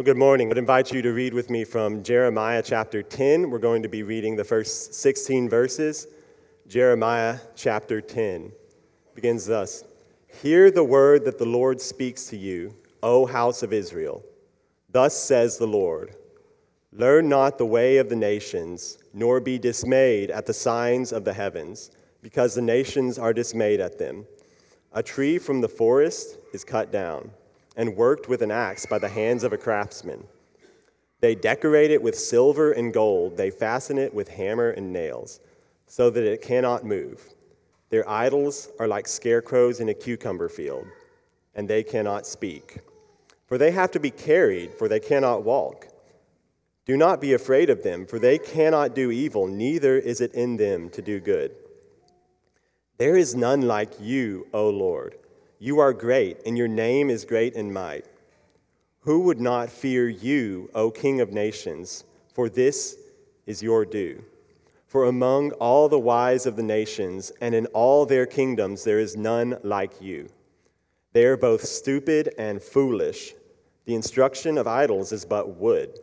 Well, good morning. I'd invite you to read with me from Jeremiah chapter 10. We're going to be reading the first 16 verses. Jeremiah chapter 10 begins thus Hear the word that the Lord speaks to you, O house of Israel. Thus says the Lord Learn not the way of the nations, nor be dismayed at the signs of the heavens, because the nations are dismayed at them. A tree from the forest is cut down and worked with an axe by the hands of a craftsman. They decorate it with silver and gold, they fasten it with hammer and nails, so that it cannot move. Their idols are like scarecrows in a cucumber field, and they cannot speak. For they have to be carried, for they cannot walk. Do not be afraid of them, for they cannot do evil, neither is it in them to do good. There is none like you, O Lord you are great, and your name is great in might. Who would not fear you, O King of nations? For this is your due. For among all the wise of the nations and in all their kingdoms, there is none like you. They are both stupid and foolish. The instruction of idols is but wood.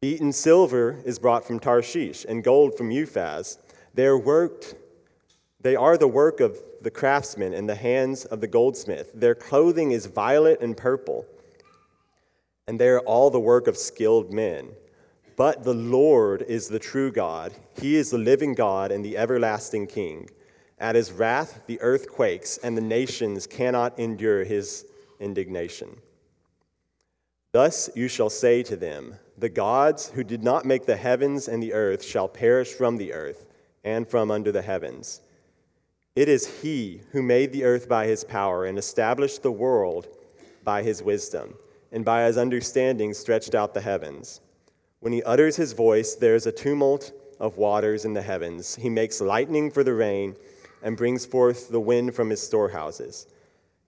Beaten silver is brought from Tarshish, and gold from Uphaz. They are worked they are the work of the craftsman in the hands of the goldsmith. Their clothing is violet and purple, and they are all the work of skilled men. But the Lord is the true God. He is the living God and the everlasting King. At his wrath, the earth quakes, and the nations cannot endure his indignation. Thus you shall say to them The gods who did not make the heavens and the earth shall perish from the earth and from under the heavens. It is He who made the earth by His power and established the world by His wisdom, and by His understanding stretched out the heavens. When He utters His voice, there is a tumult of waters in the heavens. He makes lightning for the rain and brings forth the wind from His storehouses.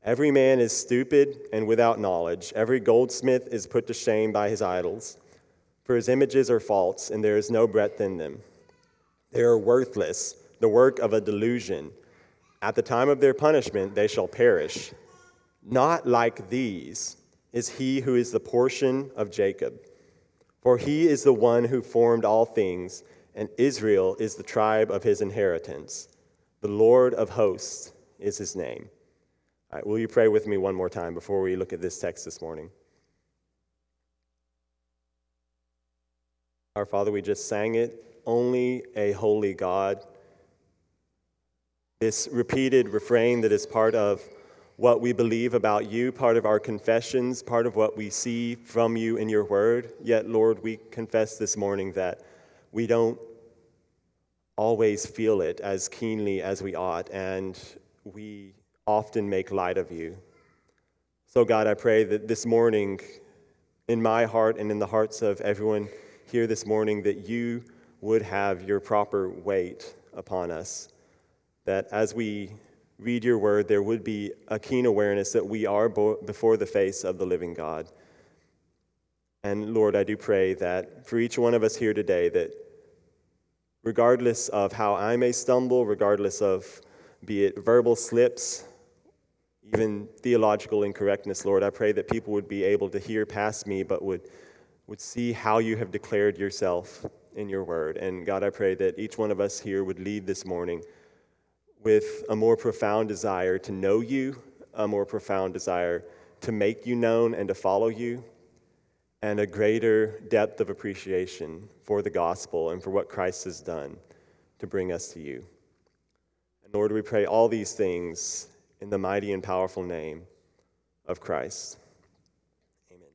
Every man is stupid and without knowledge. Every goldsmith is put to shame by his idols. For his images are false, and there is no breadth in them. They are worthless, the work of a delusion. At the time of their punishment, they shall perish. Not like these is he who is the portion of Jacob. For he is the one who formed all things, and Israel is the tribe of his inheritance. The Lord of hosts is his name. All right, will you pray with me one more time before we look at this text this morning? Our Father, we just sang it. Only a holy God this repeated refrain that is part of what we believe about you, part of our confessions, part of what we see from you in your word. Yet, Lord, we confess this morning that we don't always feel it as keenly as we ought, and we often make light of you. So, God, I pray that this morning, in my heart and in the hearts of everyone here this morning, that you would have your proper weight upon us that as we read your word, there would be a keen awareness that we are before the face of the living God. And Lord, I do pray that for each one of us here today, that regardless of how I may stumble, regardless of be it verbal slips, even theological incorrectness, Lord, I pray that people would be able to hear past me, but would, would see how you have declared yourself in your word. And God, I pray that each one of us here would lead this morning with a more profound desire to know you, a more profound desire to make you known and to follow you, and a greater depth of appreciation for the gospel and for what Christ has done to bring us to you. And Lord, we pray all these things in the mighty and powerful name of Christ. Amen.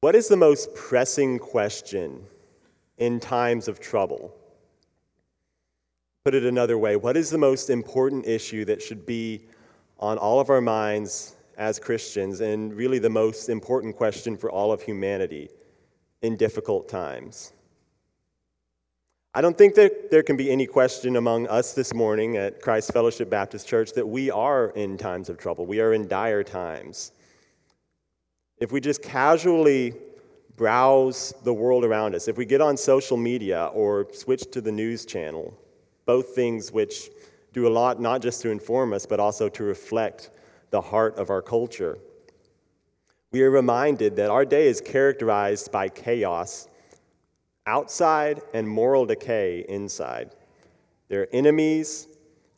What is the most pressing question? In times of trouble? Put it another way, what is the most important issue that should be on all of our minds as Christians, and really the most important question for all of humanity in difficult times? I don't think that there can be any question among us this morning at Christ Fellowship Baptist Church that we are in times of trouble. We are in dire times. If we just casually browse the world around us, if we get on social media or switch to the news channel, both things which do a lot not just to inform us, but also to reflect the heart of our culture. We are reminded that our day is characterized by chaos outside and moral decay inside. There are enemies,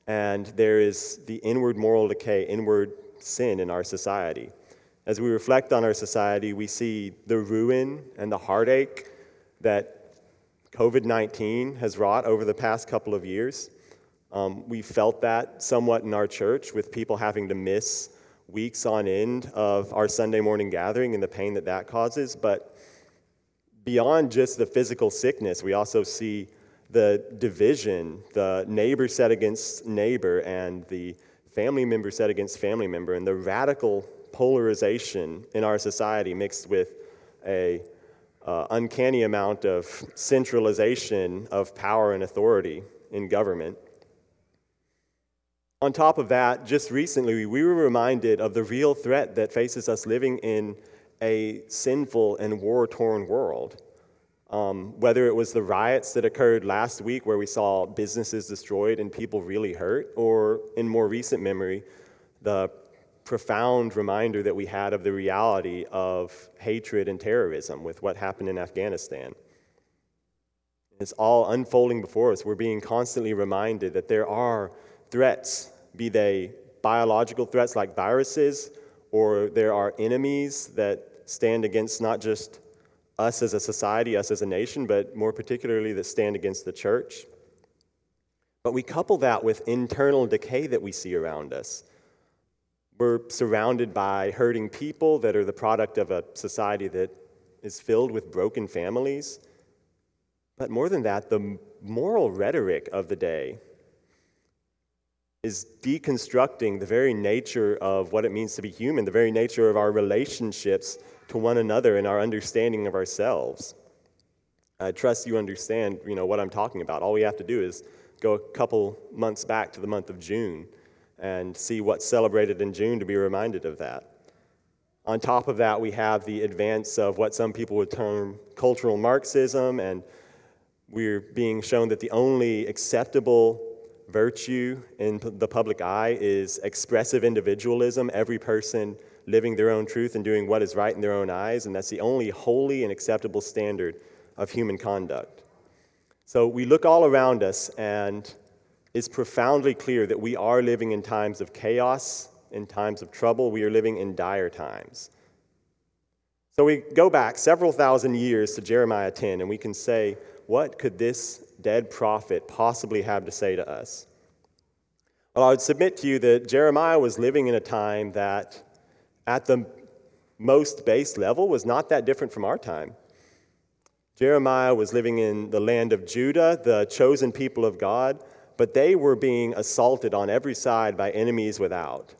and there is the inward moral decay, inward sin in our society. As we reflect on our society, we see the ruin and the heartache that COVID 19 has wrought over the past couple of years. Um, we felt that somewhat in our church with people having to miss weeks on end of our Sunday morning gathering and the pain that that causes. But beyond just the physical sickness, we also see the division, the neighbor set against neighbor, and the family member set against family member, and the radical polarization in our society mixed with a uh, uncanny amount of centralization of power and authority in government. On top of that, just recently, we were reminded of the real threat that faces us living in a sinful and war torn world. Um, whether it was the riots that occurred last week where we saw businesses destroyed and people really hurt, or in more recent memory, the profound reminder that we had of the reality of hatred and terrorism with what happened in Afghanistan. It's all unfolding before us. We're being constantly reminded that there are threats, be they biological threats like viruses, or there are enemies that stand against not just us as a society, us as a nation, but more particularly that stand against the church. But we couple that with internal decay that we see around us. We're surrounded by hurting people that are the product of a society that is filled with broken families. But more than that, the moral rhetoric of the day is deconstructing the very nature of what it means to be human, the very nature of our relationships to one another and our understanding of ourselves. I trust you understand, you know, what I'm talking about. All we have to do is go a couple months back to the month of June and see what's celebrated in June to be reminded of that. On top of that, we have the advance of what some people would term cultural Marxism, and we're being shown that the only acceptable virtue in the public eye is expressive individualism. Every person living their own truth and doing what is right in their own eyes, and that's the only holy and acceptable standard of human conduct. So we look all around us, and it's profoundly clear that we are living in times of chaos, in times of trouble. We are living in dire times. So we go back several thousand years to Jeremiah 10, and we can say, what could this dead prophet possibly have to say to us? Well, I would submit to you that Jeremiah was living in a time that at the most base level was not that different from our time. Jeremiah was living in the land of Judah, the chosen people of God, but they were being assaulted on every side by enemies without.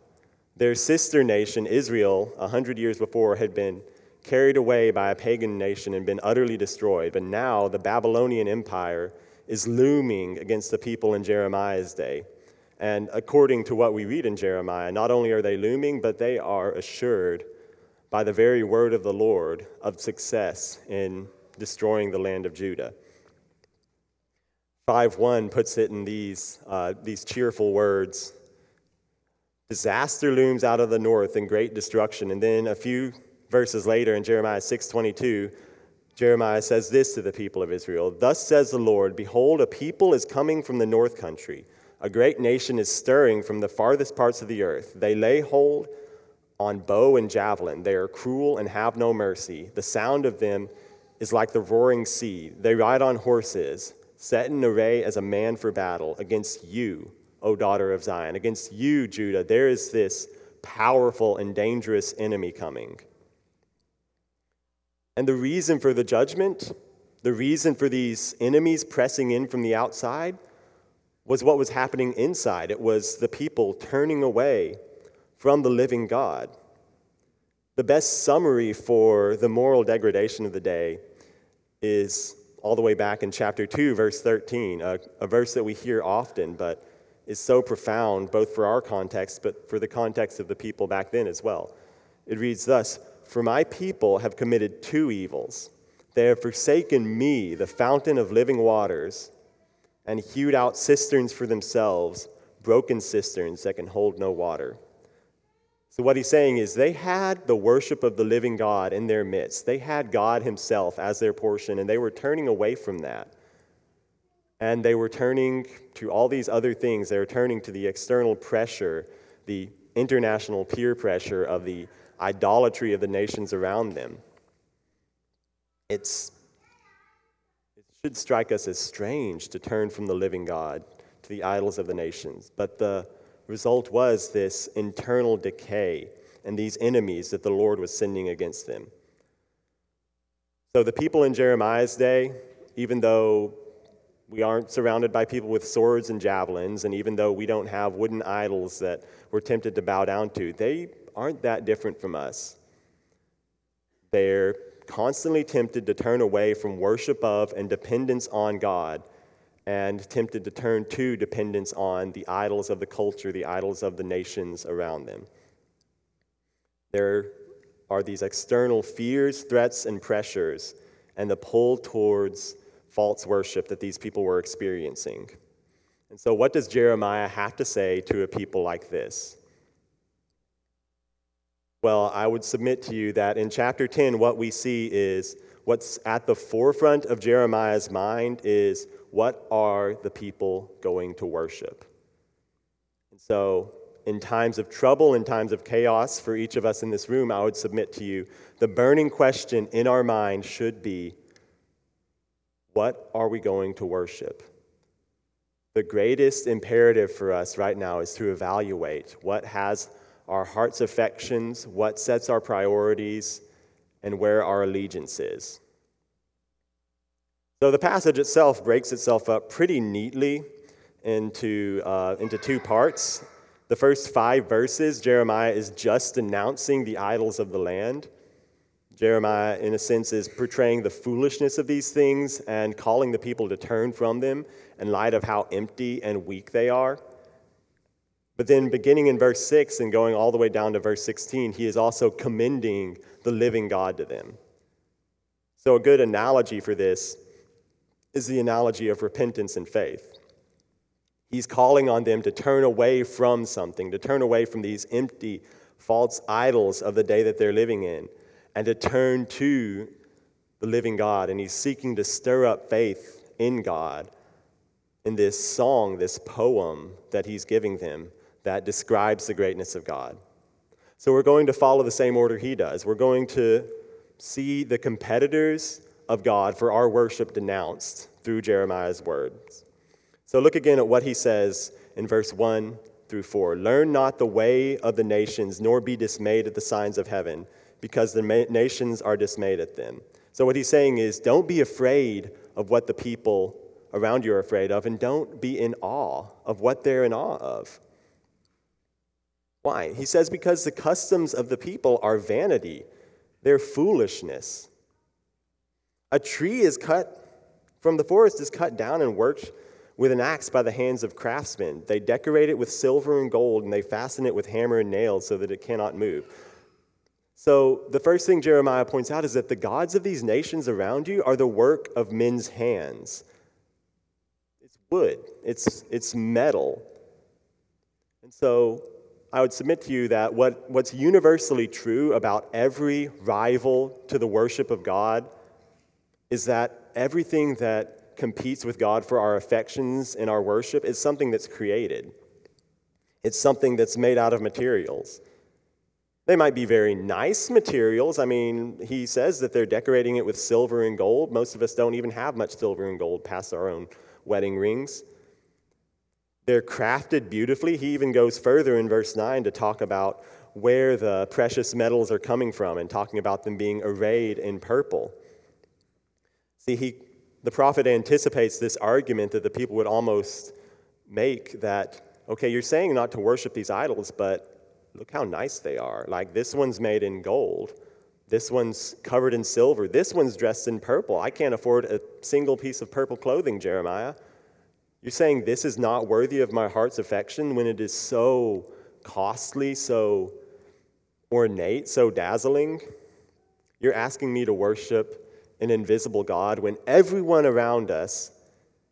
Their sister nation, Israel, a hundred years before, had been carried away by a pagan nation and been utterly destroyed. But now the Babylonian Empire is looming against the people in Jeremiah's day. And according to what we read in Jeremiah, not only are they looming, but they are assured by the very word of the Lord of success in destroying the land of Judah. 5.1 puts it in these, uh, these cheerful words Disaster looms out of the north and great destruction. And then a few verses later in Jeremiah 6.22, Jeremiah says this to the people of Israel Thus says the Lord, Behold, a people is coming from the north country a great nation is stirring from the farthest parts of the earth. They lay hold on bow and javelin. They are cruel and have no mercy. The sound of them is like the roaring sea. They ride on horses, set in array as a man for battle against you, O daughter of Zion. Against you, Judah, there is this powerful and dangerous enemy coming. And the reason for the judgment, the reason for these enemies pressing in from the outside, was what was happening inside. It was the people turning away from the living God. The best summary for the moral degradation of the day is all the way back in chapter 2, verse 13, a, a verse that we hear often, but is so profound both for our context, but for the context of the people back then as well. It reads thus For my people have committed two evils. They have forsaken me, the fountain of living waters and hewed out cisterns for themselves, broken cisterns that can hold no water. So, what he's saying is they had the worship of the living God in their midst. They had God Himself as their portion, and they were turning away from that. And they were turning to all these other things. They were turning to the external pressure, the international peer pressure of the idolatry of the nations around them. It's, it should strike us as strange to turn from the living God to the idols of the nations. But the result was this internal decay and these enemies that the Lord was sending against them. So the people in Jeremiah's day, even though we aren't surrounded by people with swords and javelins, and even though we don't have wooden idols that we're tempted to bow down to, they aren't that different from us. They're constantly tempted to turn away from worship of and dependence on God and tempted to turn to dependence on the idols of the culture, the idols of the nations around them. There are these external fears, threats, and pressures, and the pull towards false worship that these people were experiencing. And so, what does Jeremiah have to say to a people like this? Well, I would submit to you that in chapter 10, what we see is what's at the forefront of Jeremiah's mind is what are the people going to worship? And so, in times of trouble, in times of chaos, for each of us in this room, I would submit to you the burning question in our mind should be what are we going to worship? The greatest imperative for us right now is to evaluate what has our heart's affections, what sets our priorities, and where our allegiance is. So the passage itself breaks itself up pretty neatly into, uh, into two parts. The first five verses, Jeremiah is just announcing the idols of the land. Jeremiah, in a sense, is portraying the foolishness of these things and calling the people to turn from them in light of how empty and weak they are. But then, beginning in verse 6 and going all the way down to verse 16, he is also commending the living God to them. So, a good analogy for this is the analogy of repentance and faith. He's calling on them to turn away from something, to turn away from these empty, false idols of the day that they're living in, and to turn to the living God. And he's seeking to stir up faith in God in this song, this poem that he's giving them that describes the greatness of God. So we're going to follow the same order he does. We're going to see the competitors of God for our worship denounced through Jeremiah's words. So look again at what he says in verse 1 through 4. Learn not the way of the nations, nor be dismayed at the signs of heaven, because the nations are dismayed at them. So what he's saying is don't be afraid of what the people around you are afraid of, and don't be in awe of what they're in awe of. Why? He says, because the customs of the people are vanity, they're foolishness. A tree is cut from the forest, is cut down and worked with an axe by the hands of craftsmen. They decorate it with silver and gold, and they fasten it with hammer and nails so that it cannot move. So, the first thing Jeremiah points out is that the gods of these nations around you are the work of men's hands. It's wood, it's, it's metal. And so, I would submit to you that what, what's universally true about every rival to the worship of God is that everything that competes with God for our affections and our worship is something that's created. It's something that's made out of materials. They might be very nice materials. I mean, he says that they're decorating it with silver and gold. Most of us don't even have much silver and gold past our own wedding rings. They're crafted beautifully. He even goes further in verse 9 to talk about where the precious metals are coming from and talking about them being arrayed in purple. See, he, the prophet anticipates this argument that the people would almost make that, okay, you're saying not to worship these idols, but look how nice they are. Like this one's made in gold. This one's covered in silver. This one's dressed in purple. I can't afford a single piece of purple clothing, Jeremiah. You're saying this is not worthy of my heart's affection when it is so costly, so ornate, so dazzling? You're asking me to worship an invisible God when everyone around us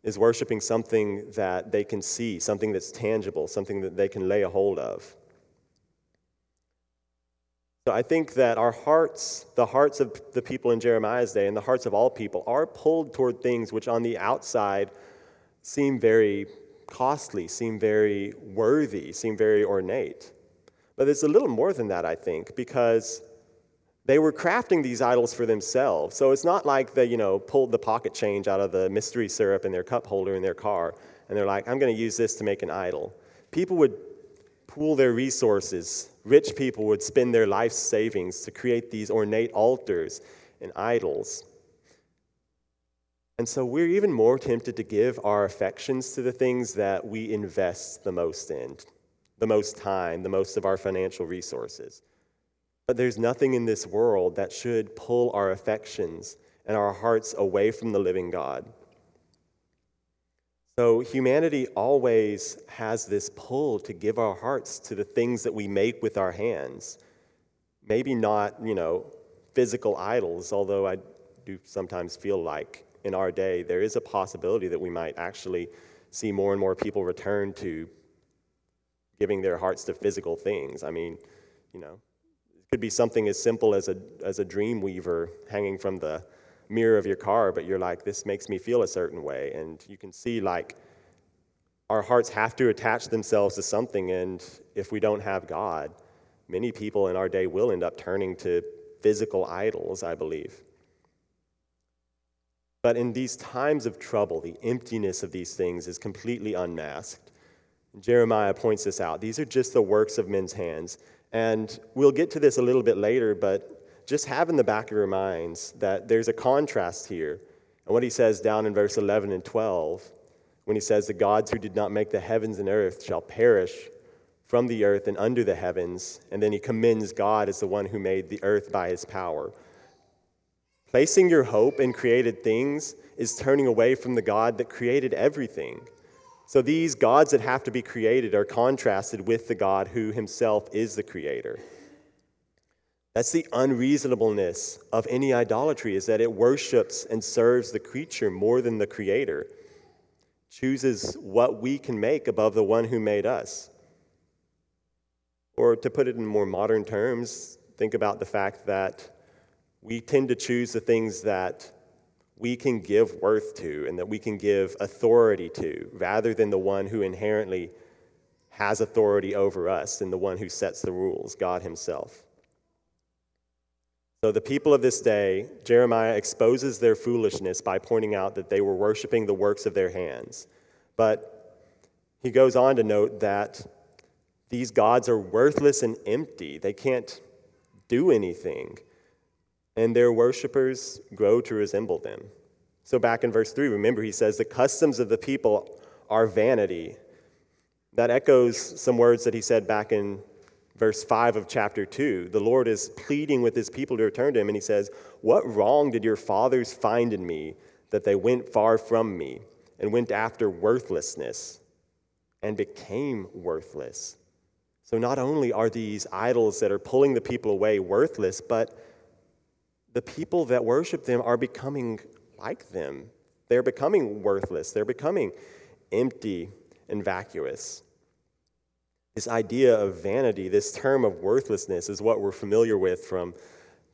is worshiping something that they can see, something that's tangible, something that they can lay a hold of. So I think that our hearts, the hearts of the people in Jeremiah's day and the hearts of all people, are pulled toward things which on the outside seem very costly, seem very worthy, seem very ornate. But it's a little more than that, I think, because they were crafting these idols for themselves. So it's not like they, you know, pulled the pocket change out of the mystery syrup in their cup holder in their car and they're like, I'm going to use this to make an idol. People would pool their resources. Rich people would spend their life savings to create these ornate altars and idols. And so we're even more tempted to give our affections to the things that we invest the most in, the most time, the most of our financial resources. But there's nothing in this world that should pull our affections and our hearts away from the living God. So humanity always has this pull to give our hearts to the things that we make with our hands. Maybe not, you know, physical idols, although I do sometimes feel like in our day, there is a possibility that we might actually see more and more people return to giving their hearts to physical things. I mean, you know, could be something as simple as a, as a dream weaver hanging from the mirror of your car, but you're like, this makes me feel a certain way. And you can see, like, our hearts have to attach themselves to something. And if we don't have God, many people in our day will end up turning to physical idols, I believe. But in these times of trouble, the emptiness of these things is completely unmasked. Jeremiah points this out. These are just the works of men's hands. And we'll get to this a little bit later, but just have in the back of your minds that there's a contrast here. And what he says down in verse 11 and 12, when he says, The gods who did not make the heavens and earth shall perish from the earth and under the heavens. And then he commends God as the one who made the earth by his power. Placing your hope in created things is turning away from the God that created everything. So these gods that have to be created are contrasted with the God who himself is the creator. That's the unreasonableness of any idolatry is that it worships and serves the creature more than the creator. Chooses what we can make above the one who made us. Or to put it in more modern terms, think about the fact that we tend to choose the things that we can give worth to and that we can give authority to rather than the one who inherently has authority over us and the one who sets the rules, God Himself. So, the people of this day, Jeremiah exposes their foolishness by pointing out that they were worshiping the works of their hands. But he goes on to note that these gods are worthless and empty, they can't do anything and their worshippers grow to resemble them. So, back in verse 3, remember he says, The customs of the people are vanity. That echoes some words that he said back in verse 5 of chapter 2. The Lord is pleading with his people to return to him, and he says, What wrong did your fathers find in me that they went far from me and went after worthlessness and became worthless? So, not only are these idols that are pulling the people away worthless, but the people that worship them are becoming like them. They're becoming worthless. They're becoming empty and vacuous. This idea of vanity, this term of worthlessness, is what we're familiar with from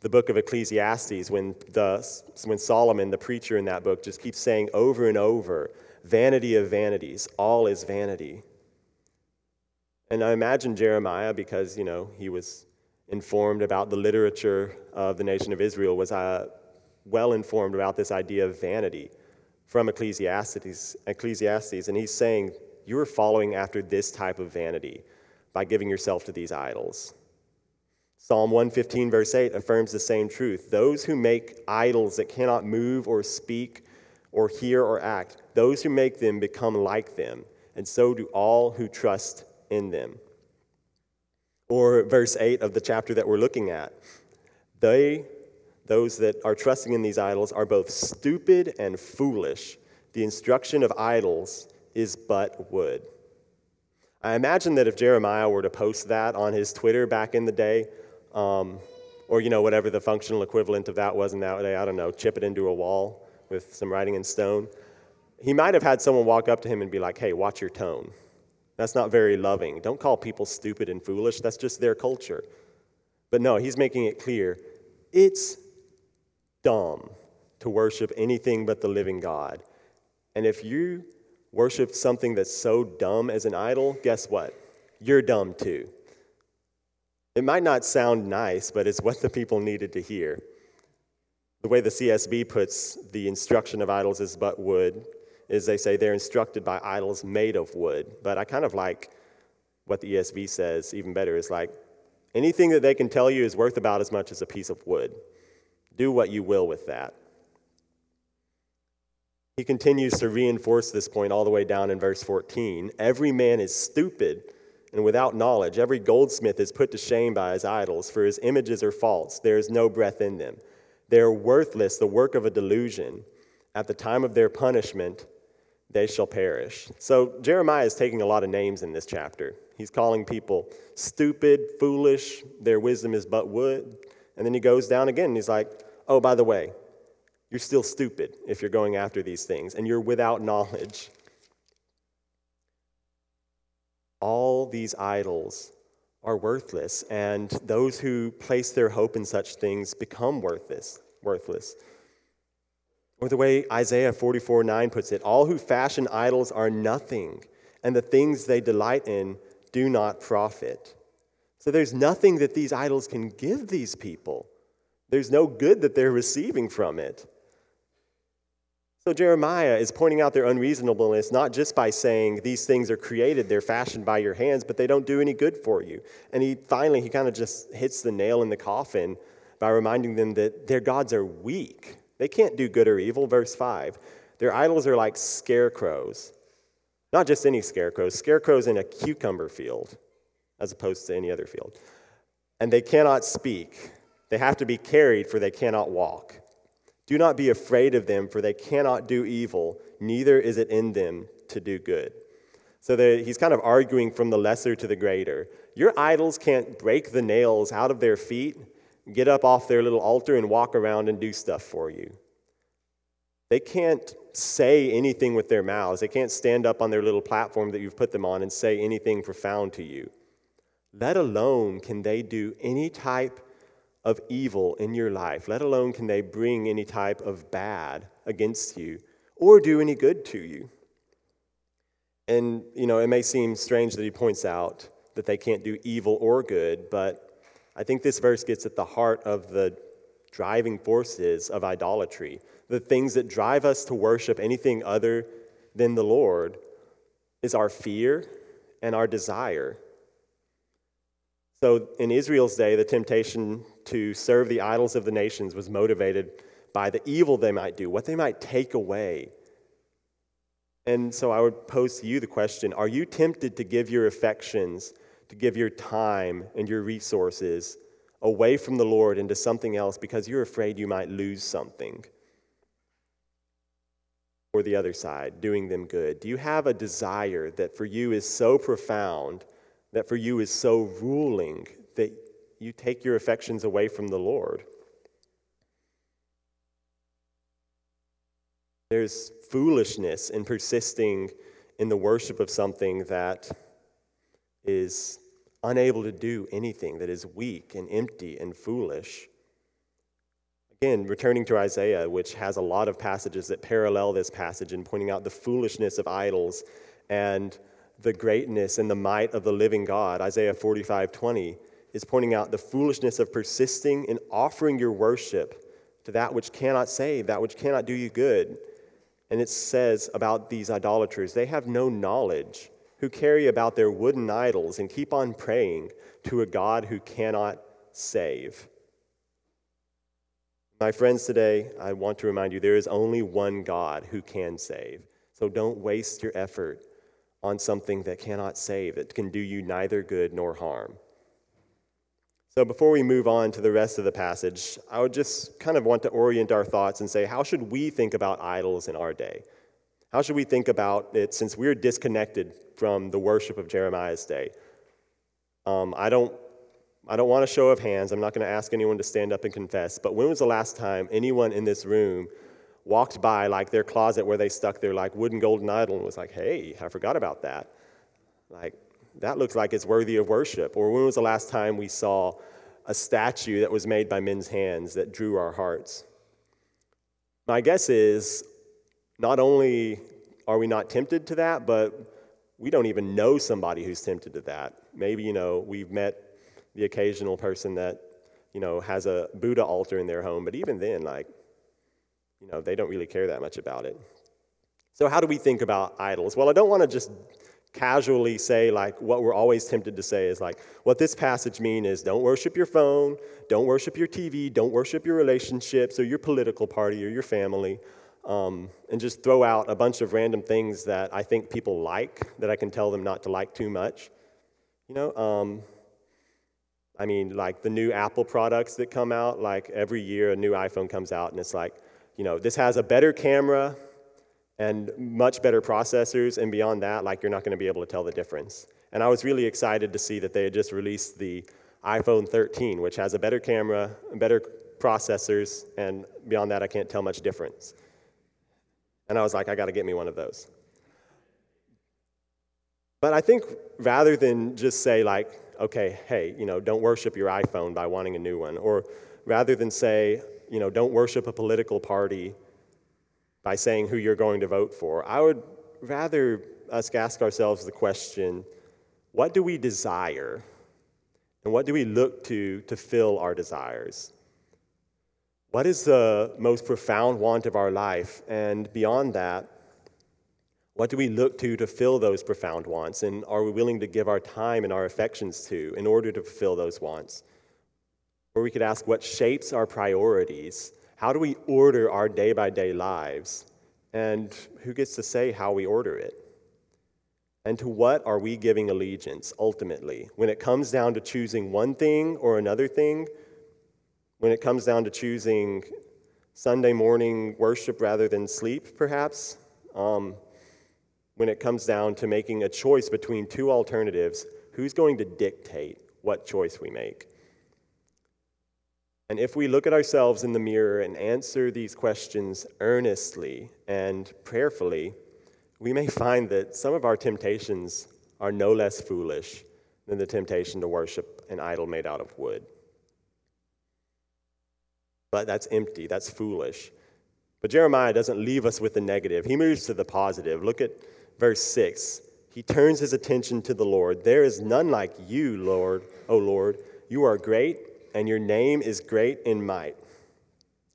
the book of Ecclesiastes when, the, when Solomon, the preacher in that book, just keeps saying over and over, vanity of vanities, all is vanity. And I imagine Jeremiah, because, you know, he was informed about the literature of the nation of Israel, was uh, well informed about this idea of vanity from Ecclesiastes, Ecclesiastes. And he's saying, You are following after this type of vanity by giving yourself to these idols. Psalm 115, verse 8, affirms the same truth. Those who make idols that cannot move or speak or hear or act, those who make them become like them, and so do all who trust in them. Or verse 8 of the chapter that we're looking at. They, those that are trusting in these idols, are both stupid and foolish. The instruction of idols is but wood. I imagine that if Jeremiah were to post that on his Twitter back in the day, um, or you know whatever the functional equivalent of that was in that day, I don't know, chip it into a wall with some writing in stone, he might have had someone walk up to him and be like, "Hey, watch your tone." That's not very loving. Don't call people stupid and foolish. That's just their culture. But no, he's making it clear it's dumb to worship anything but the living God. And if you worship something that's so dumb as an idol, guess what? You're dumb too. It might not sound nice, but it's what the people needed to hear. The way the CSB puts the instruction of idols is but wood is they say they're instructed by idols made of wood. But I kind of like what the ESV says even better is like anything that they can tell you is worth about as much as a piece of wood. Do what you will with that. He continues to reinforce this point all the way down in verse 14. Every man is stupid and without knowledge. Every goldsmith is put to shame by his idols, for his images are false. There is no breath in them. They are worthless, the work of a delusion. At the time of their punishment, they shall perish. So Jeremiah is taking a lot of names in this chapter. He's calling people stupid, foolish, their wisdom is but wood. And then he goes down again and he's like, oh, by the way, you're still stupid if you're going after these things, and you're without knowledge all these idols are worthless, and those who place their hope in such things become worthless. Worthless. Or the way Isaiah 44 9 puts it, all who fashion idols are nothing, and the things they delight in do not profit. So there's nothing that these idols can give these people. There's no good that they're receiving from it. So Jeremiah is pointing out their unreasonableness not just by saying these things are created, they're fashioned by your hands, but they don't do any good for you. And he finally he kind of just hits the nail in the coffin by reminding them that their gods are weak. They can't do good or evil. Verse 5. Their idols are like scarecrows. Not just any scarecrows, scarecrows in a cucumber field, as opposed to any other field. And they cannot speak. They have to be carried, for they cannot walk. Do not be afraid of them, for they cannot do evil, neither is it in them to do good. So he's kind of arguing from the lesser to the greater. Your idols can't break the nails out of their feet, get up off their little altar, and walk around and do stuff for you. They can't say anything with their mouths. They can't stand up on their little platform that you've put them on and say anything profound to you. Let alone can they do any type of evil in your life, let alone can they bring any type of bad against you or do any good to you. And, you know, it may seem strange that he points out that they can't do evil or good, but I think this verse gets at the heart of the driving forces of idolatry. The things that drive us to worship anything other than the Lord is our fear and our desire. So in Israel's day, the temptation to serve the idols of the nations was motivated by the evil they might do, what they might take away. And so I would pose to you the question Are you tempted to give your affections, to give your time and your resources away from the Lord into something else because you're afraid you might lose something? Or the other side, doing them good? Do you have a desire that for you is so profound, that for you is so ruling, that you take your affections away from the Lord. There's foolishness in persisting in the worship of something that is unable to do anything, that is weak and empty and foolish. Again, returning to Isaiah, which has a lot of passages that parallel this passage and pointing out the foolishness of idols and the greatness and the might of the living God. Isaiah 45 20 is pointing out the foolishness of persisting in offering your worship to that which cannot save, that which cannot do you good. And it says about these idolaters, they have no knowledge, who carry about their wooden idols and keep on praying to a God who cannot save. My friends, today, I want to remind you there is only one God who can save. So don't waste your effort on something that cannot save, that can do you neither good nor harm. So, before we move on to the rest of the passage, I would just kind of want to orient our thoughts and say, how should we think about idols in our day? How should we think about it since we're disconnected from the worship of Jeremiah's day? Um, I don't, I don't want a show of hands. I'm not going to ask anyone to stand up and confess. But when was the last time anyone in this room walked by like their closet where they stuck their like wooden golden idol and was like, "Hey, I forgot about that." Like, that looks like it's worthy of worship. Or when was the last time we saw a statue that was made by men's hands that drew our hearts. My guess is not only are we not tempted to that, but we don't even know somebody who's tempted to that. Maybe, you know, we've met the occasional person that, you know, has a Buddha altar in their home, but even then, like, you know, they don't really care that much about it. So, how do we think about idols? Well, I don't want to just casually say, like, what we're always tempted to say is, like, what this passage means is don't worship your phone, don't worship your TV, don't worship your relationships or your political party or your family um, and just throw out a bunch of random things that I think people like that I can tell them not to like too much. You know, um, I mean, like the new Apple products that come out, like every year a new iPhone comes out, and it's like, you know, this has a better camera and much better processors, and beyond that, like you're not going to be able to tell the difference. And I was really excited to see that they had just released the iPhone 13, which has a better camera, better processors, and beyond that, I can't tell much difference. And I was like, I got to get me one of those. But I think rather than just say, like, okay, hey, you know, don't worship your iPhone by wanting a new one, or rather than say, you know, don't worship a political party by saying who you're going to vote for, I would rather us ask ourselves the question what do we desire? And what do we look to to fill our desires? What is the most profound want of our life? And beyond that, what do we look to to fill those profound wants? And are we willing to give our time and our affections to in order to fulfill those wants? Or we could ask what shapes our priorities? How do we order our day by day lives? And who gets to say how we order it? And to what are we giving allegiance ultimately? When it comes down to choosing one thing or another thing, when it comes down to choosing Sunday morning worship rather than sleep, perhaps, um, when it comes down to making a choice between two alternatives, who's going to dictate what choice we make? And if we look at ourselves in the mirror and answer these questions earnestly and prayerfully, we may find that some of our temptations are no less foolish than the temptation to worship an idol made out of wood. But that's empty, that's foolish. But Jeremiah doesn't leave us with the negative, he moves to the positive. Look at verse 6. He turns his attention to the Lord. There is none like you, Lord, O Lord. You are great, and your name is great in might.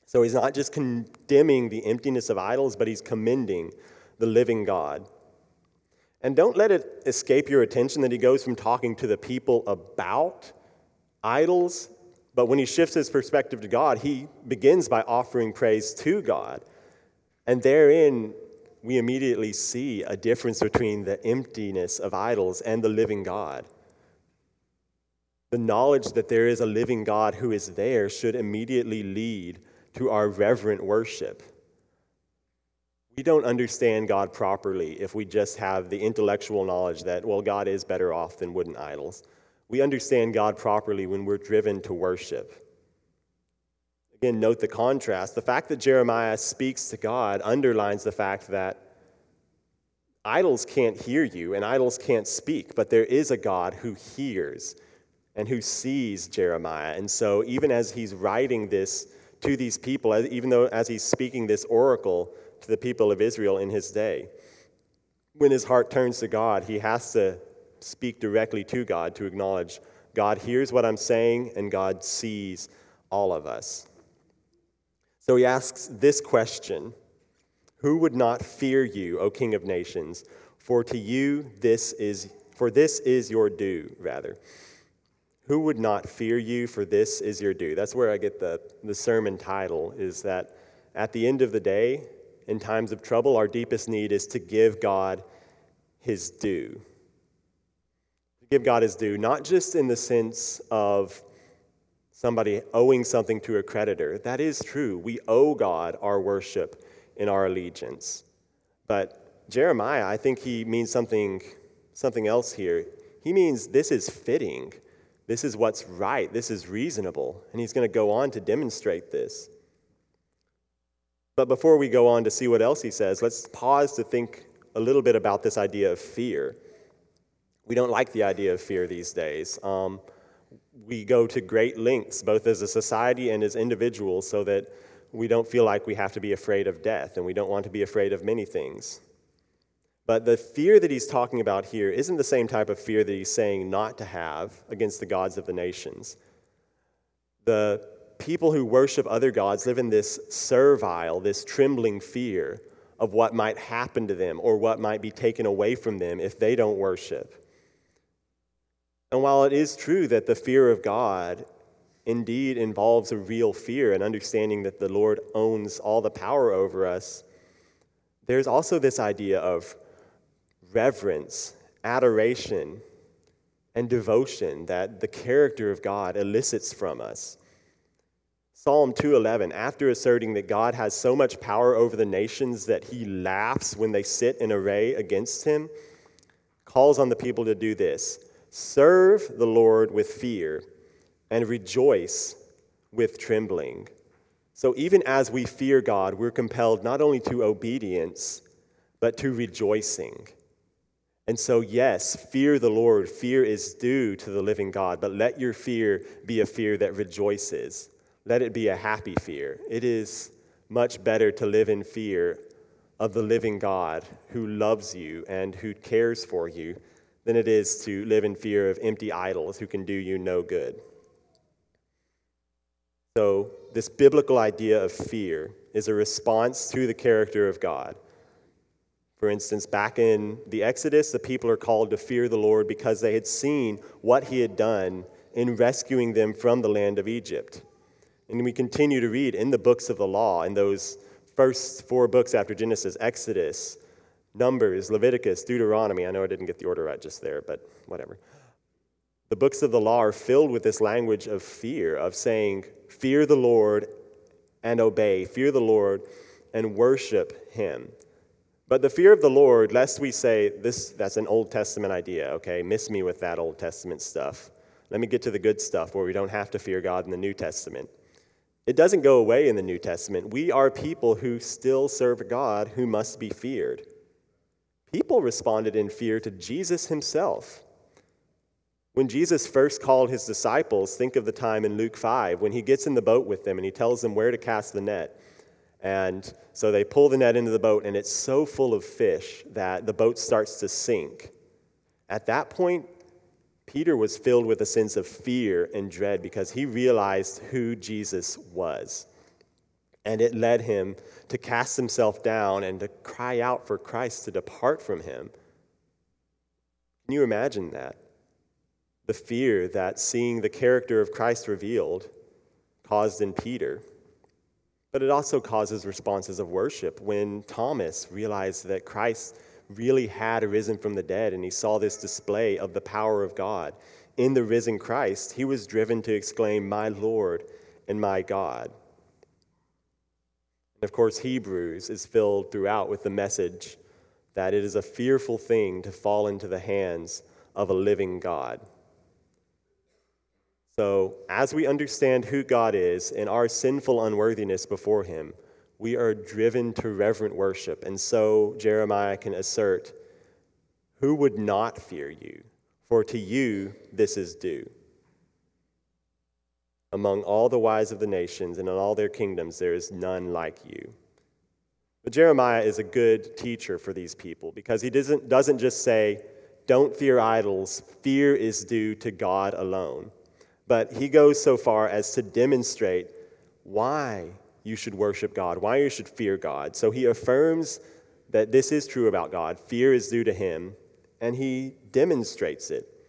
So he's not just condemning the emptiness of idols, but he's commending the living God. And don't let it escape your attention that he goes from talking to the people about idols but when he shifts his perspective to God, he begins by offering praise to God. And therein, we immediately see a difference between the emptiness of idols and the living God. The knowledge that there is a living God who is there should immediately lead to our reverent worship. We don't understand God properly if we just have the intellectual knowledge that, well, God is better off than wooden idols. We understand God properly when we're driven to worship. Again, note the contrast. The fact that Jeremiah speaks to God underlines the fact that idols can't hear you and idols can't speak, but there is a God who hears and who sees Jeremiah. And so, even as he's writing this to these people, even though as he's speaking this oracle to the people of Israel in his day, when his heart turns to God, he has to speak directly to God to acknowledge God hears what I'm saying and God sees all of us. So he asks this question Who would not fear you, O King of nations? For to you this is for this is your due, rather. Who would not fear you, for this is your due? That's where I get the, the sermon title, is that at the end of the day, in times of trouble, our deepest need is to give God his due give God his due, not just in the sense of somebody owing something to a creditor. That is true. We owe God our worship and our allegiance. But Jeremiah, I think he means something, something else here. He means this is fitting. This is what's right. This is reasonable. And he's going to go on to demonstrate this. But before we go on to see what else he says, let's pause to think a little bit about this idea of fear. We don't like the idea of fear these days. Um, we go to great lengths, both as a society and as individuals, so that we don't feel like we have to be afraid of death and we don't want to be afraid of many things. But the fear that he's talking about here isn't the same type of fear that he's saying not to have against the gods of the nations. The people who worship other gods live in this servile, this trembling fear of what might happen to them or what might be taken away from them if they don't worship. And while it is true that the fear of God indeed involves a real fear and understanding that the Lord owns all the power over us, there's also this idea of reverence, adoration, and devotion that the character of God elicits from us. Psalm 211, after asserting that God has so much power over the nations that he laughs when they sit in array against him, calls on the people to do this serve the Lord with fear and rejoice with trembling. So, even as we fear God, we're compelled not only to obedience, but to rejoicing. And so, yes, fear the Lord. Fear is due to the living God, but let your fear be a fear that rejoices. Let it be a happy fear. It is much better to live in fear of the living God who loves you and who cares for you than it is to live in fear of empty idols who can do you no good. So, this biblical idea of fear is a response to the character of God. For instance, back in the Exodus, the people are called to fear the Lord because they had seen what he had done in rescuing them from the land of Egypt. And we continue to read in the books of the law, in those first four books after Genesis Exodus, Numbers, Leviticus, Deuteronomy. I know I didn't get the order right just there, but whatever. The books of the law are filled with this language of fear, of saying, Fear the Lord and obey, fear the Lord and worship him. But the fear of the Lord, lest we say, this, that's an Old Testament idea, okay? Miss me with that Old Testament stuff. Let me get to the good stuff where we don't have to fear God in the New Testament. It doesn't go away in the New Testament. We are people who still serve God who must be feared. People responded in fear to Jesus himself. When Jesus first called his disciples, think of the time in Luke 5 when he gets in the boat with them and he tells them where to cast the net. And so they pull the net into the boat, and it's so full of fish that the boat starts to sink. At that point, Peter was filled with a sense of fear and dread because he realized who Jesus was. And it led him to cast himself down and to cry out for Christ to depart from him. Can you imagine that? the fear that seeing the character of Christ revealed caused in Peter. But it also causes responses of worship when Thomas realized that Christ really had arisen from the dead and he saw this display of the power of God. In the risen Christ, he was driven to exclaim, My Lord and my God. And of course, Hebrews is filled throughout with the message that it is a fearful thing to fall into the hands of a living God. So, as we understand who God is and our sinful unworthiness before Him, we are driven to reverent worship. And so, Jeremiah can assert, Who would not fear you? For to you this is due. Among all the wise of the nations and in all their kingdoms, there is none like you. But Jeremiah is a good teacher for these people because he doesn't, doesn't just say, Don't fear idols, fear is due to God alone but he goes so far as to demonstrate why you should worship God, why you should fear God. So he affirms that this is true about God, fear is due to him, and he demonstrates it.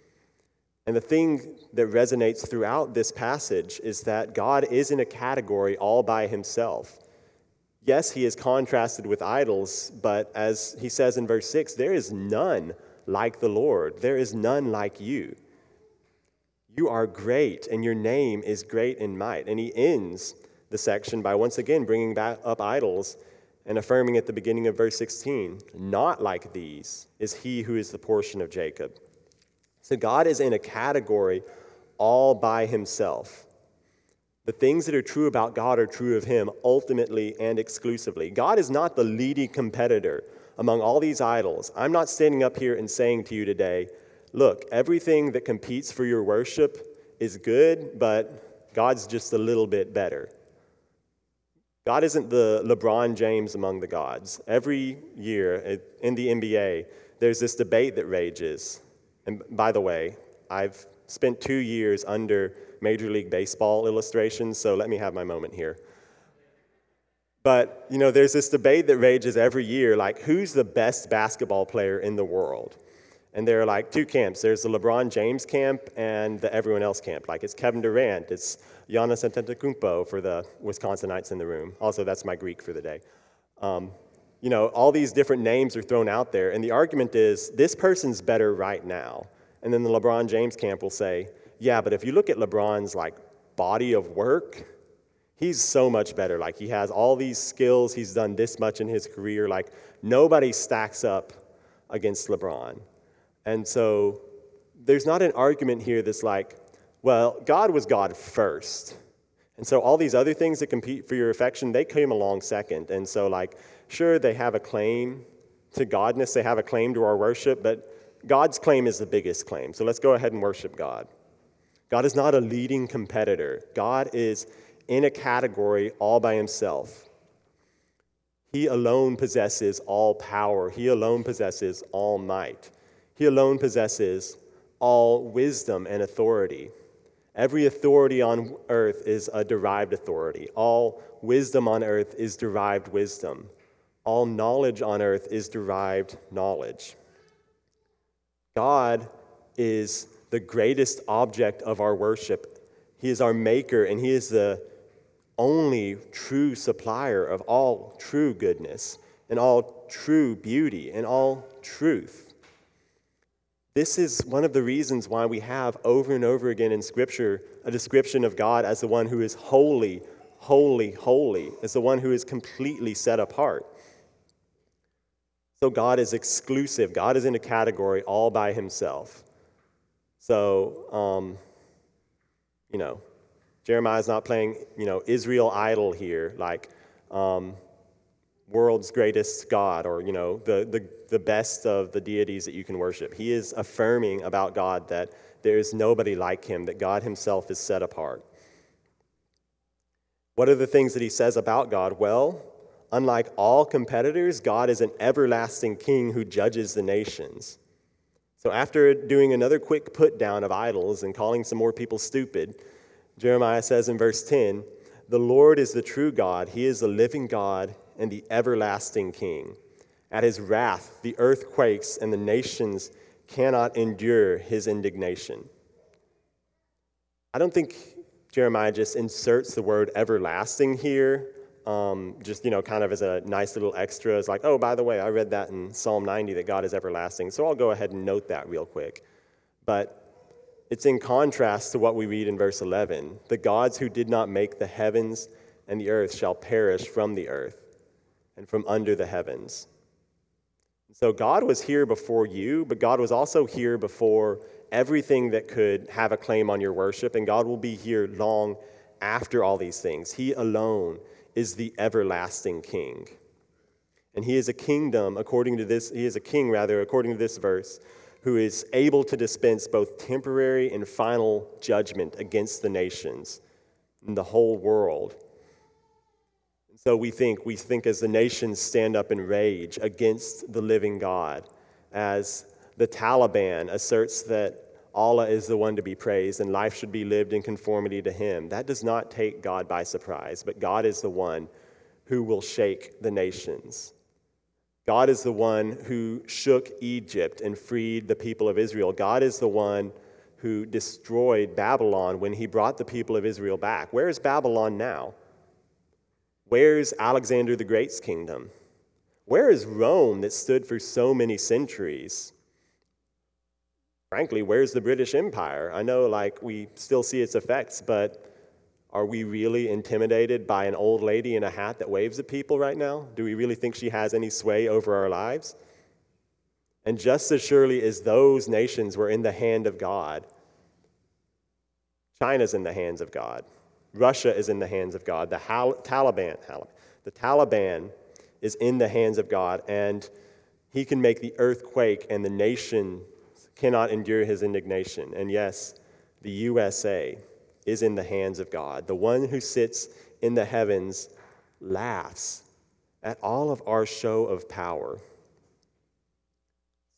And the thing that resonates throughout this passage is that God is in a category all by himself. Yes, he is contrasted with idols, but as he says in verse 6, there is none like the Lord. There is none like you. You are great, and your name is great in might. And he ends the section by once again bringing back up idols and affirming at the beginning of verse 16, Not like these is he who is the portion of Jacob. So God is in a category all by himself. The things that are true about God are true of him ultimately and exclusively. God is not the leading competitor among all these idols. I'm not standing up here and saying to you today, Look, everything that competes for your worship is good, but God's just a little bit better. God isn't the LeBron James among the gods. Every year in the NBA, there's this debate that rages. And by the way, I've spent two years under Major League Baseball illustrations, so let me have my moment here. But, you know, there's this debate that rages every year like, who's the best basketball player in the world? And there are like two camps. There's the LeBron James camp and the everyone else camp. Like it's Kevin Durant, it's Giannis Antetokounmpo for the Wisconsinites in the room. Also, that's my Greek for the day. Um, you know, all these different names are thrown out there, and the argument is this person's better right now. And then the LeBron James camp will say, yeah, but if you look at LeBron's like body of work, he's so much better. Like he has all these skills, he's done this much in his career. Like nobody stacks up against LeBron. And so there's not an argument here that's like, well, God was God first. And so all these other things that compete for your affection, they came along second. And so, like, sure, they have a claim to Godness, they have a claim to our worship, but God's claim is the biggest claim. So let's go ahead and worship God. God is not a leading competitor, God is in a category all by himself. He alone possesses all power, He alone possesses all might. He alone possesses all wisdom and authority. Every authority on earth is a derived authority. All wisdom on earth is derived wisdom. All knowledge on earth is derived knowledge. God is the greatest object of our worship. He is our maker, and He is the only true supplier of all true goodness and all true beauty and all truth. This is one of the reasons why we have over and over again in Scripture a description of God as the one who is holy, holy, holy, as the one who is completely set apart. So God is exclusive. God is in a category all by himself. So, um, you know, Jeremiah's not playing, you know, Israel idol here, like, um, world's greatest God or, you know, the, the, the best of the deities that you can worship. He is affirming about God that there is nobody like him, that God himself is set apart. What are the things that he says about God? Well, unlike all competitors, God is an everlasting king who judges the nations. So, after doing another quick put down of idols and calling some more people stupid, Jeremiah says in verse 10 The Lord is the true God, He is the living God and the everlasting King. At his wrath, the earth quakes, and the nations cannot endure his indignation. I don't think Jeremiah just inserts the word everlasting here, um, just, you know, kind of as a nice little extra. It's like, oh, by the way, I read that in Psalm 90 that God is everlasting. So I'll go ahead and note that real quick. But it's in contrast to what we read in verse 11 the gods who did not make the heavens and the earth shall perish from the earth and from under the heavens. So God was here before you, but God was also here before everything that could have a claim on your worship, and God will be here long after all these things. He alone is the everlasting king. And he is a kingdom, according to this, he is a king, rather, according to this verse, who is able to dispense both temporary and final judgment against the nations and the whole world. So we think, we think as the nations stand up in rage against the living God, as the Taliban asserts that Allah is the one to be praised and life should be lived in conformity to Him. That does not take God by surprise, but God is the one who will shake the nations. God is the one who shook Egypt and freed the people of Israel. God is the one who destroyed Babylon when He brought the people of Israel back. Where is Babylon now? Where's Alexander the Great's kingdom? Where is Rome that stood for so many centuries? Frankly, where's the British Empire? I know, like, we still see its effects, but are we really intimidated by an old lady in a hat that waves at people right now? Do we really think she has any sway over our lives? And just as surely as those nations were in the hand of God, China's in the hands of God. Russia is in the hands of God. The Taliban, the Taliban is in the hands of God, and he can make the earth quake, and the nation cannot endure his indignation. And yes, the USA, is in the hands of God. The one who sits in the heavens laughs at all of our show of power.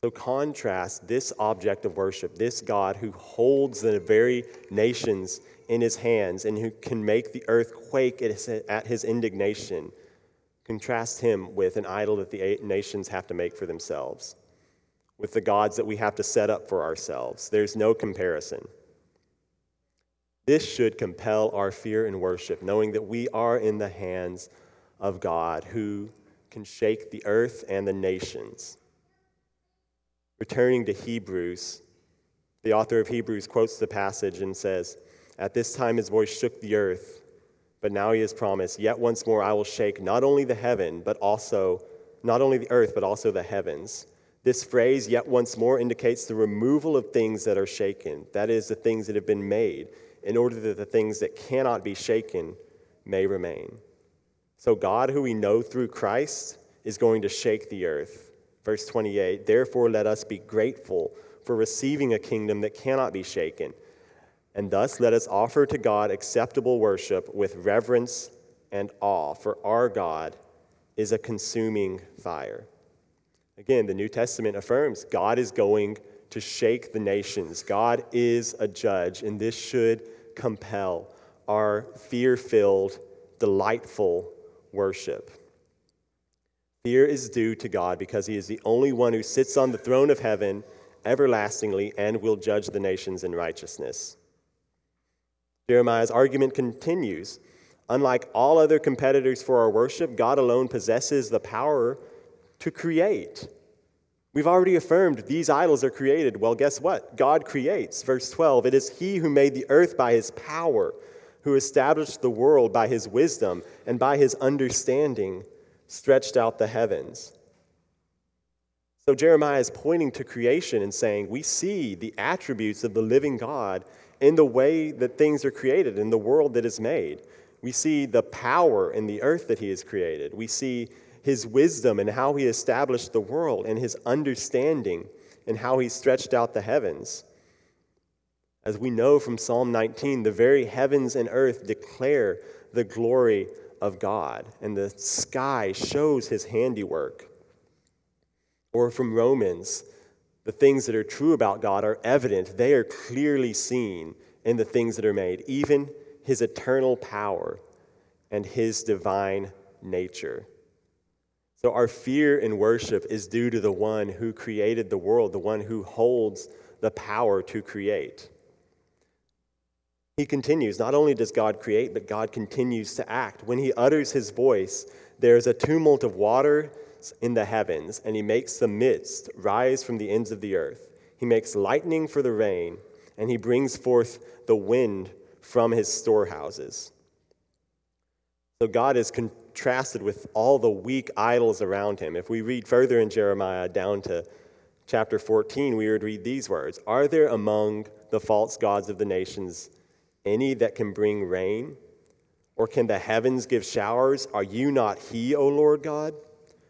So, contrast this object of worship, this God who holds the very nations in his hands and who can make the earth quake at his indignation. Contrast him with an idol that the nations have to make for themselves, with the gods that we have to set up for ourselves. There's no comparison. This should compel our fear and worship, knowing that we are in the hands of God who can shake the earth and the nations. Returning to Hebrews, the author of Hebrews quotes the passage and says, At this time his voice shook the earth, but now he has promised, Yet once more I will shake not only the heaven, but also, not only the earth, but also the heavens. This phrase, yet once more, indicates the removal of things that are shaken, that is, the things that have been made in order that the things that cannot be shaken may remain. So, God, who we know through Christ, is going to shake the earth. Verse 28 Therefore, let us be grateful for receiving a kingdom that cannot be shaken. And thus, let us offer to God acceptable worship with reverence and awe, for our God is a consuming fire. Again, the New Testament affirms God is going to shake the nations. God is a judge, and this should compel our fear filled, delightful worship. Fear is due to God because He is the only one who sits on the throne of heaven everlastingly and will judge the nations in righteousness. Jeremiah's argument continues. Unlike all other competitors for our worship, God alone possesses the power to create. We've already affirmed these idols are created. Well, guess what? God creates. Verse 12 It is He who made the earth by His power, who established the world by His wisdom, and by His understanding stretched out the heavens. So Jeremiah is pointing to creation and saying, We see the attributes of the living God in the way that things are created, in the world that is made. We see the power in the earth that He has created. We see his wisdom and how he established the world and his understanding and how he stretched out the heavens. As we know from Psalm 19, the very heavens and earth declare the glory of God, and the sky shows his handiwork. Or from Romans, the things that are true about God are evident, they are clearly seen in the things that are made, even his eternal power and his divine nature. So our fear in worship is due to the one who created the world, the one who holds the power to create. He continues, not only does God create, but God continues to act. When he utters his voice, there's a tumult of water in the heavens, and he makes the mist rise from the ends of the earth. He makes lightning for the rain, and he brings forth the wind from his storehouses. So God is contrasted with all the weak idols around him. If we read further in Jeremiah down to chapter 14, we would read these words Are there among the false gods of the nations any that can bring rain? Or can the heavens give showers? Are you not He, O Lord God?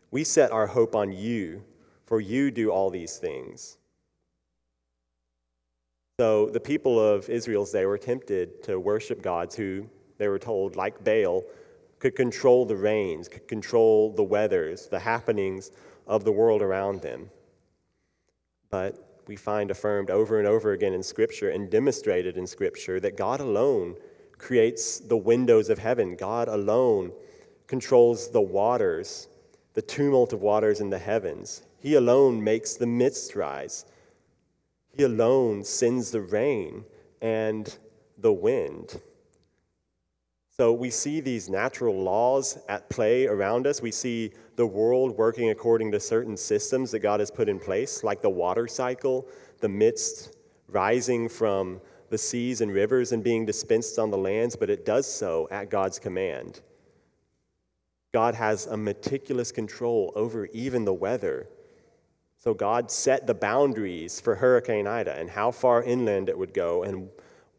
We set our hope on you, for you do all these things. So the people of Israel's day were tempted to worship gods who, they were told, like Baal, could control the rains, could control the weathers, the happenings of the world around them. But we find affirmed over and over again in Scripture and demonstrated in Scripture that God alone creates the windows of heaven. God alone controls the waters, the tumult of waters in the heavens. He alone makes the mist rise. He alone sends the rain and the wind. So we see these natural laws at play around us. We see the world working according to certain systems that God has put in place, like the water cycle, the mist rising from the seas and rivers and being dispensed on the lands, but it does so at God's command. God has a meticulous control over even the weather. So God set the boundaries for Hurricane Ida and how far inland it would go and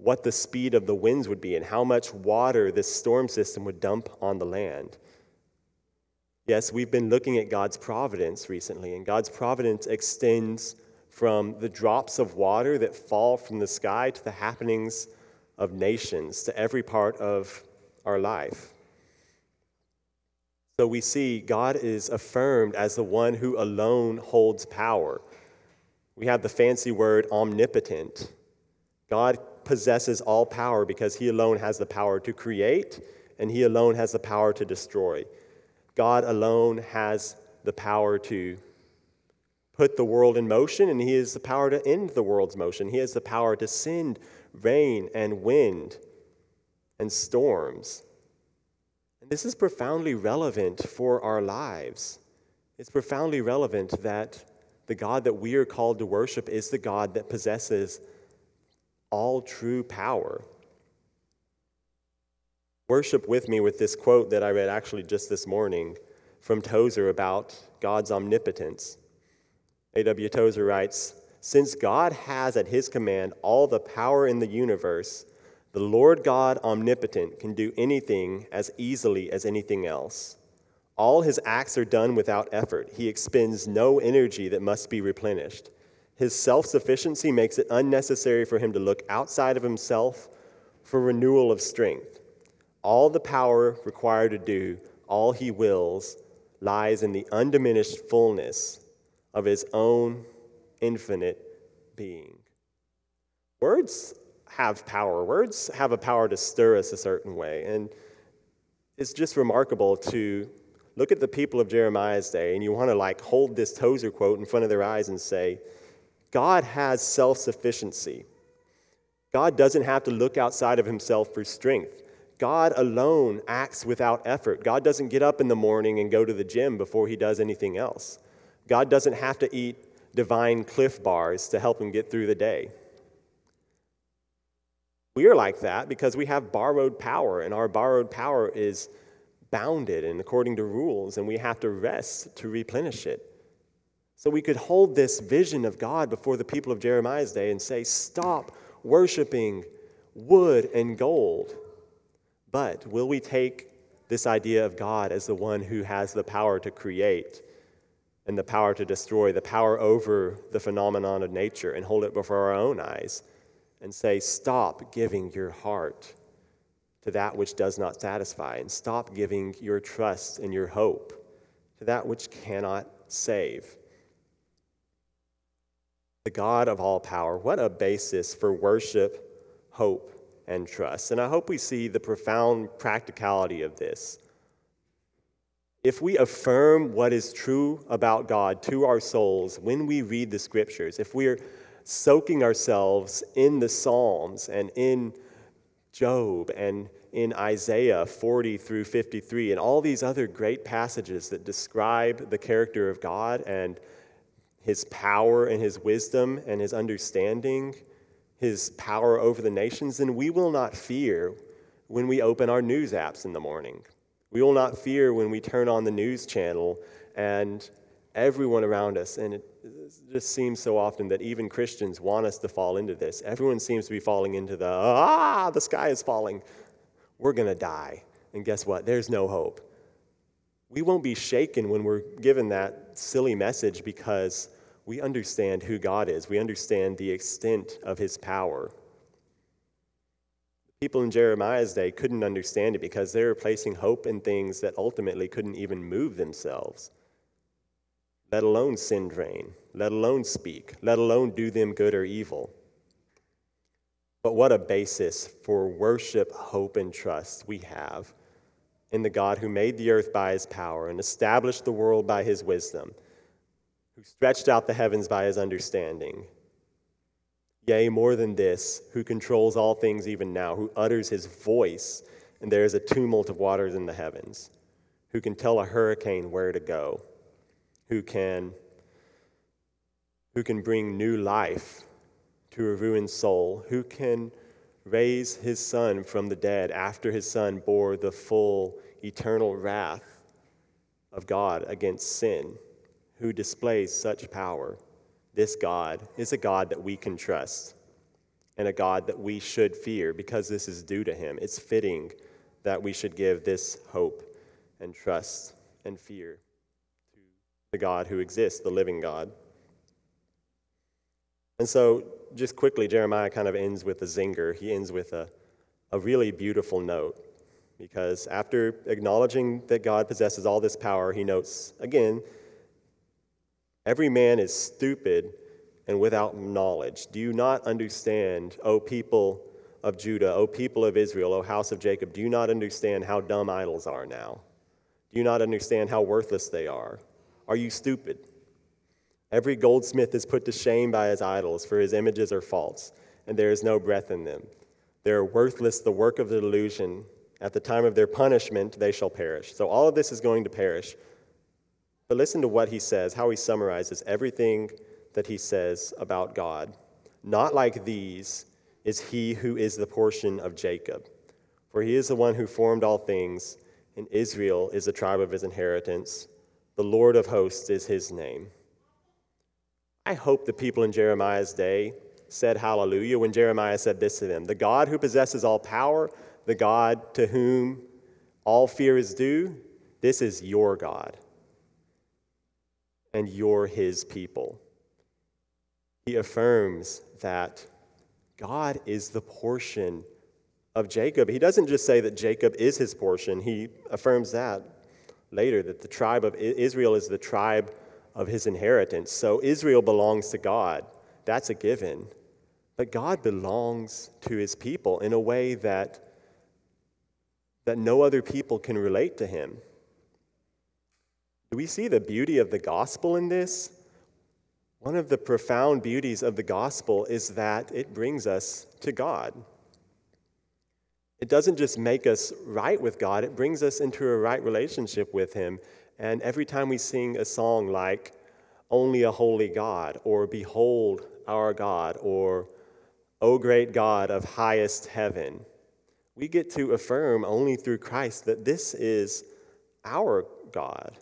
what the speed of the winds would be and how much water this storm system would dump on the land. Yes, we've been looking at God's providence recently, and God's providence extends from the drops of water that fall from the sky to the happenings of nations, to every part of our life. So we see God is affirmed as the one who alone holds power. We have the fancy word omnipotent. God possesses all power because he alone has the power to create and he alone has the power to destroy. God alone has the power to put the world in motion, and He has the power to end the world's motion. He has the power to send rain and wind and storms. And this is profoundly relevant for our lives. It's profoundly relevant that the God that we are called to worship is the God that possesses all true power. Worship with me with this quote that I read actually just this morning from Tozer about God's omnipotence. A.W. Tozer writes Since God has at his command all the power in the universe, the Lord God omnipotent can do anything as easily as anything else. All his acts are done without effort. He expends no energy that must be replenished. His self sufficiency makes it unnecessary for him to look outside of himself for renewal of strength. All the power required to do all he wills lies in the undiminished fullness of his own infinite being. Words have power. Words have a power to stir us a certain way. And it's just remarkable to look at the people of Jeremiah's day and you want to like hold this Tozer quote in front of their eyes and say, God has self sufficiency. God doesn't have to look outside of himself for strength. God alone acts without effort. God doesn't get up in the morning and go to the gym before he does anything else. God doesn't have to eat divine Clif bars to help him get through the day. We are like that because we have borrowed power, and our borrowed power is bounded and according to rules, and we have to rest to replenish it. So we could hold this vision of God before the people of Jeremiah's day and say, Stop worshiping wood and gold. But will we take this idea of God as the one who has the power to create and the power to destroy, the power over the phenomenon of nature, and hold it before our own eyes and say, Stop giving your heart to that which does not satisfy, and stop giving your trust and your hope to that which cannot save. The God of all power, what a basis for worship, hope, and trust. And I hope we see the profound practicality of this if we affirm what is true about God to our souls when we read the scriptures, if we're soaking ourselves in the Psalms and in Job and in Isaiah 40 through 53 and all these other great passages that describe the character of God and his power and his wisdom and his understanding, his power over the nations, then we will not fear when we open our news apps in the morning. We will not fear when we turn on the news channel and everyone around us, and it just seems so often that even Christians want us to fall into this. Everyone seems to be falling into the, ah, the sky is falling. We're going to die. And guess what? There's no hope. We won't be shaken when we're given that silly message because we understand who God is, we understand the extent of his power. People in Jeremiah's day couldn't understand it because they were placing hope in things that ultimately couldn't even move themselves, let alone send rain, let alone speak, let alone do them good or evil. But what a basis for worship, hope, and trust we have in the God who made the earth by his power and established the world by his wisdom, who stretched out the heavens by his understanding. Yea, more than this, who controls all things even now, who utters his voice, and there is a tumult of waters in the heavens, who can tell a hurricane where to go, who can, who can bring new life to a ruined soul, who can raise his son from the dead after his son bore the full eternal wrath of God against sin, who displays such power this God is a God that we can trust and a God that we should fear because this is due to him. It's fitting that we should give this hope and trust and fear to the God who exists, the living God. And so, just quickly, Jeremiah kind of ends with a zinger. He ends with a, a really beautiful note. Because after acknowledging that God possesses all this power, he notes again, every man is stupid and without knowledge. Do you not understand, O people of Judah, O people of Israel, O house of Jacob, do you not understand how dumb idols are now? Do you not understand how worthless they are? Are you stupid? Every goldsmith is put to shame by his idols, for his images are false, and there is no breath in them. They are worthless, the work of the delusion. At the time of their punishment, they shall perish. So all of this is going to perish. But listen to what he says, how he summarizes everything that he says about God. Not like these is he who is the portion of Jacob, for he is the one who formed all things, and Israel is the tribe of his inheritance. The Lord of hosts is his name. I hope the people in Jeremiah's day said hallelujah when Jeremiah said this to them The God who possesses all power the God to whom all fear is due, this is your God. And you're his people. He affirms that God is the portion of Jacob. He doesn't just say that Jacob is his portion, he affirms that later, that the tribe of Israel is the tribe of his inheritance. So Israel belongs to God. That's a given. But God belongs to his people in a way that that no other people can relate to him. Do we see the beauty of the gospel in this? One of the profound beauties of the gospel is that it brings us to God. It doesn't just make us right with God, it brings us into a right relationship with Him. And every time we sing a song like, Only a Holy God, or Behold our God, or O great God of highest heaven, we get to affirm only through Christ that this is our God.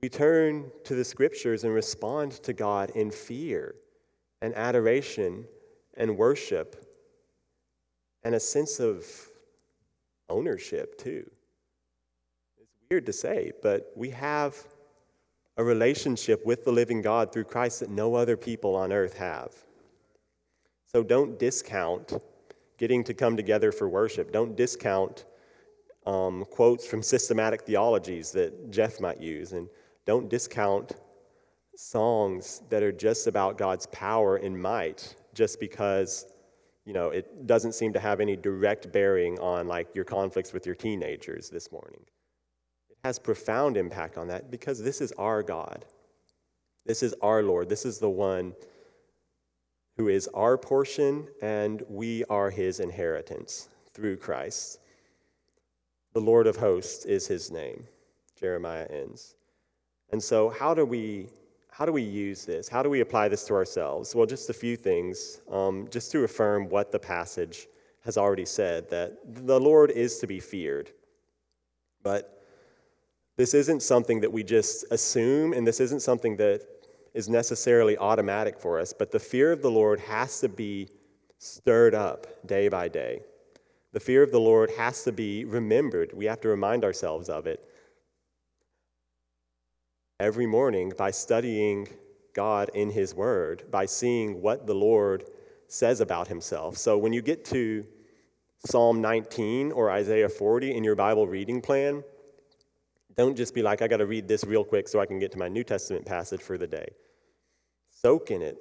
We turn to the scriptures and respond to God in fear and adoration and worship and a sense of ownership, too. It's weird to say, but we have a relationship with the living God through Christ that no other people on earth have. So don't discount getting to come together for worship. Don't discount um, quotes from systematic theologies that Jeff might use, and don't discount songs that are just about God's power and might just because you know it doesn't seem to have any direct bearing on like your conflicts with your teenagers this morning it has profound impact on that because this is our god this is our lord this is the one who is our portion, and we are his inheritance through Christ. The Lord of hosts is his name. Jeremiah ends. And so, how do we how do we use this? How do we apply this to ourselves? Well, just a few things, um, just to affirm what the passage has already said that the Lord is to be feared. But this isn't something that we just assume, and this isn't something that is necessarily automatic for us, but the fear of the Lord has to be stirred up day by day. The fear of the Lord has to be remembered. We have to remind ourselves of it every morning by studying God in His Word, by seeing what the Lord says about Himself. So when you get to Psalm 19 or Isaiah 40 in your Bible reading plan, don't just be like, I got to read this real quick so I can get to my New Testament passage for the day. Soak in it.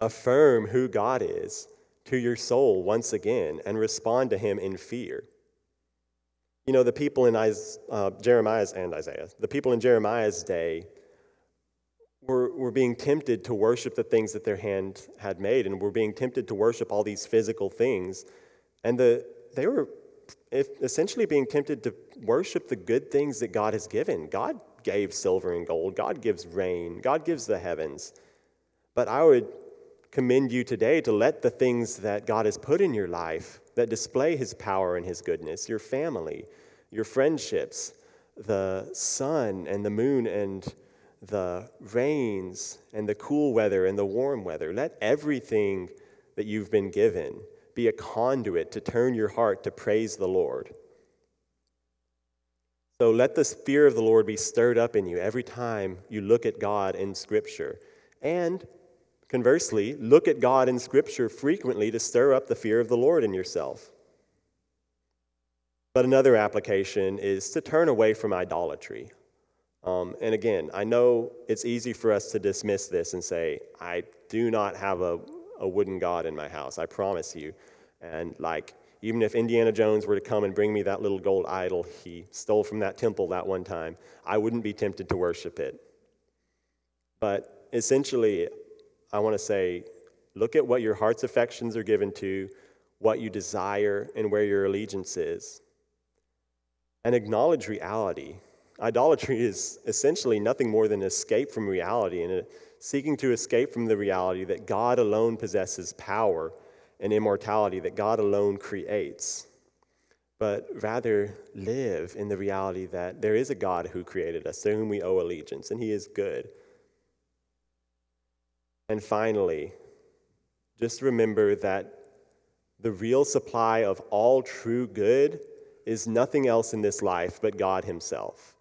Affirm who God is to your soul once again and respond to him in fear. You know, the people in uh, Jeremiah's and Isaiah, the people in Jeremiah's day were, were being tempted to worship the things that their hand had made and were being tempted to worship all these physical things. And the, they were essentially being tempted to worship the good things that God has given. God gave silver and gold, God gives rain, God gives the heavens. But I would commend you today to let the things that God has put in your life that display His power and His goodness, your family, your friendships, the sun and the moon and the rains and the cool weather and the warm weather, let everything that you've been given be a conduit to turn your heart to praise the Lord. So let the fear of the Lord be stirred up in you every time you look at God in Scripture. And conversely, look at God in Scripture frequently to stir up the fear of the Lord in yourself. But another application is to turn away from idolatry. Um, and again, I know it's easy for us to dismiss this and say, I do not have a, a wooden God in my house, I promise you. And like, even if Indiana Jones were to come and bring me that little gold idol he stole from that temple that one time, I wouldn't be tempted to worship it. But essentially, I want to say look at what your heart's affections are given to, what you desire, and where your allegiance is and acknowledge reality. Idolatry is essentially nothing more than escape from reality and uh, seeking to escape from the reality that God alone possesses power and immortality, that God alone creates, but rather live in the reality that there is a God who created us, to whom we owe allegiance, and He is good. And finally, just remember that the real supply of all true good is nothing else in this life but God Himself.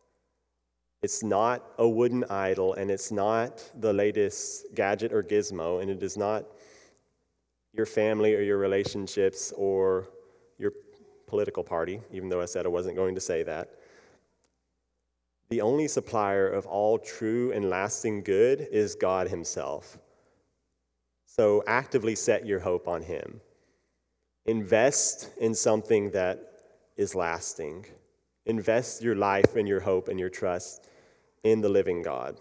It's not a wooden idol, and it's not the latest gadget or gizmo, and it is not your family or your relationships or your political party, even though I said I wasn't going to say that. The only supplier of all true and lasting good is God Himself. So actively set your hope on Him. Invest in something that is lasting. Invest your life and your hope and your trust in the living God.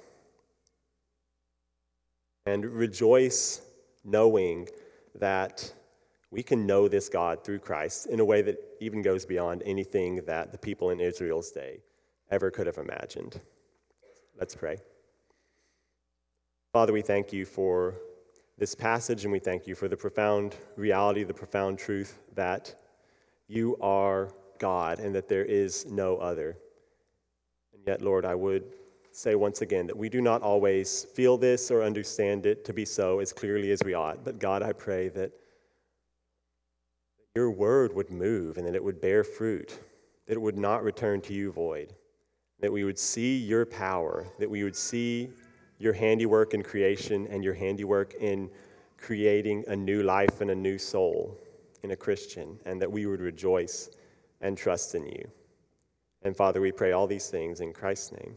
And rejoice knowing that we can know this God through Christ in a way that even goes beyond anything that the people in Israel's day ever could have imagined. Let's pray. Father, we thank you for this passage and we thank you for the profound reality, the profound truth that you are God and that there is no other. And yet, Lord, I would say once again that we do not always feel this or understand it to be so as clearly as we ought. But God, I pray that your word would move and that it would bear fruit, that it would not return to you void, that we would see your power, that we would see your handiwork in creation and your handiwork in creating a new life and a new soul in a Christian, and that we would rejoice and trust in you. And Father, we pray all these things in Christ's name.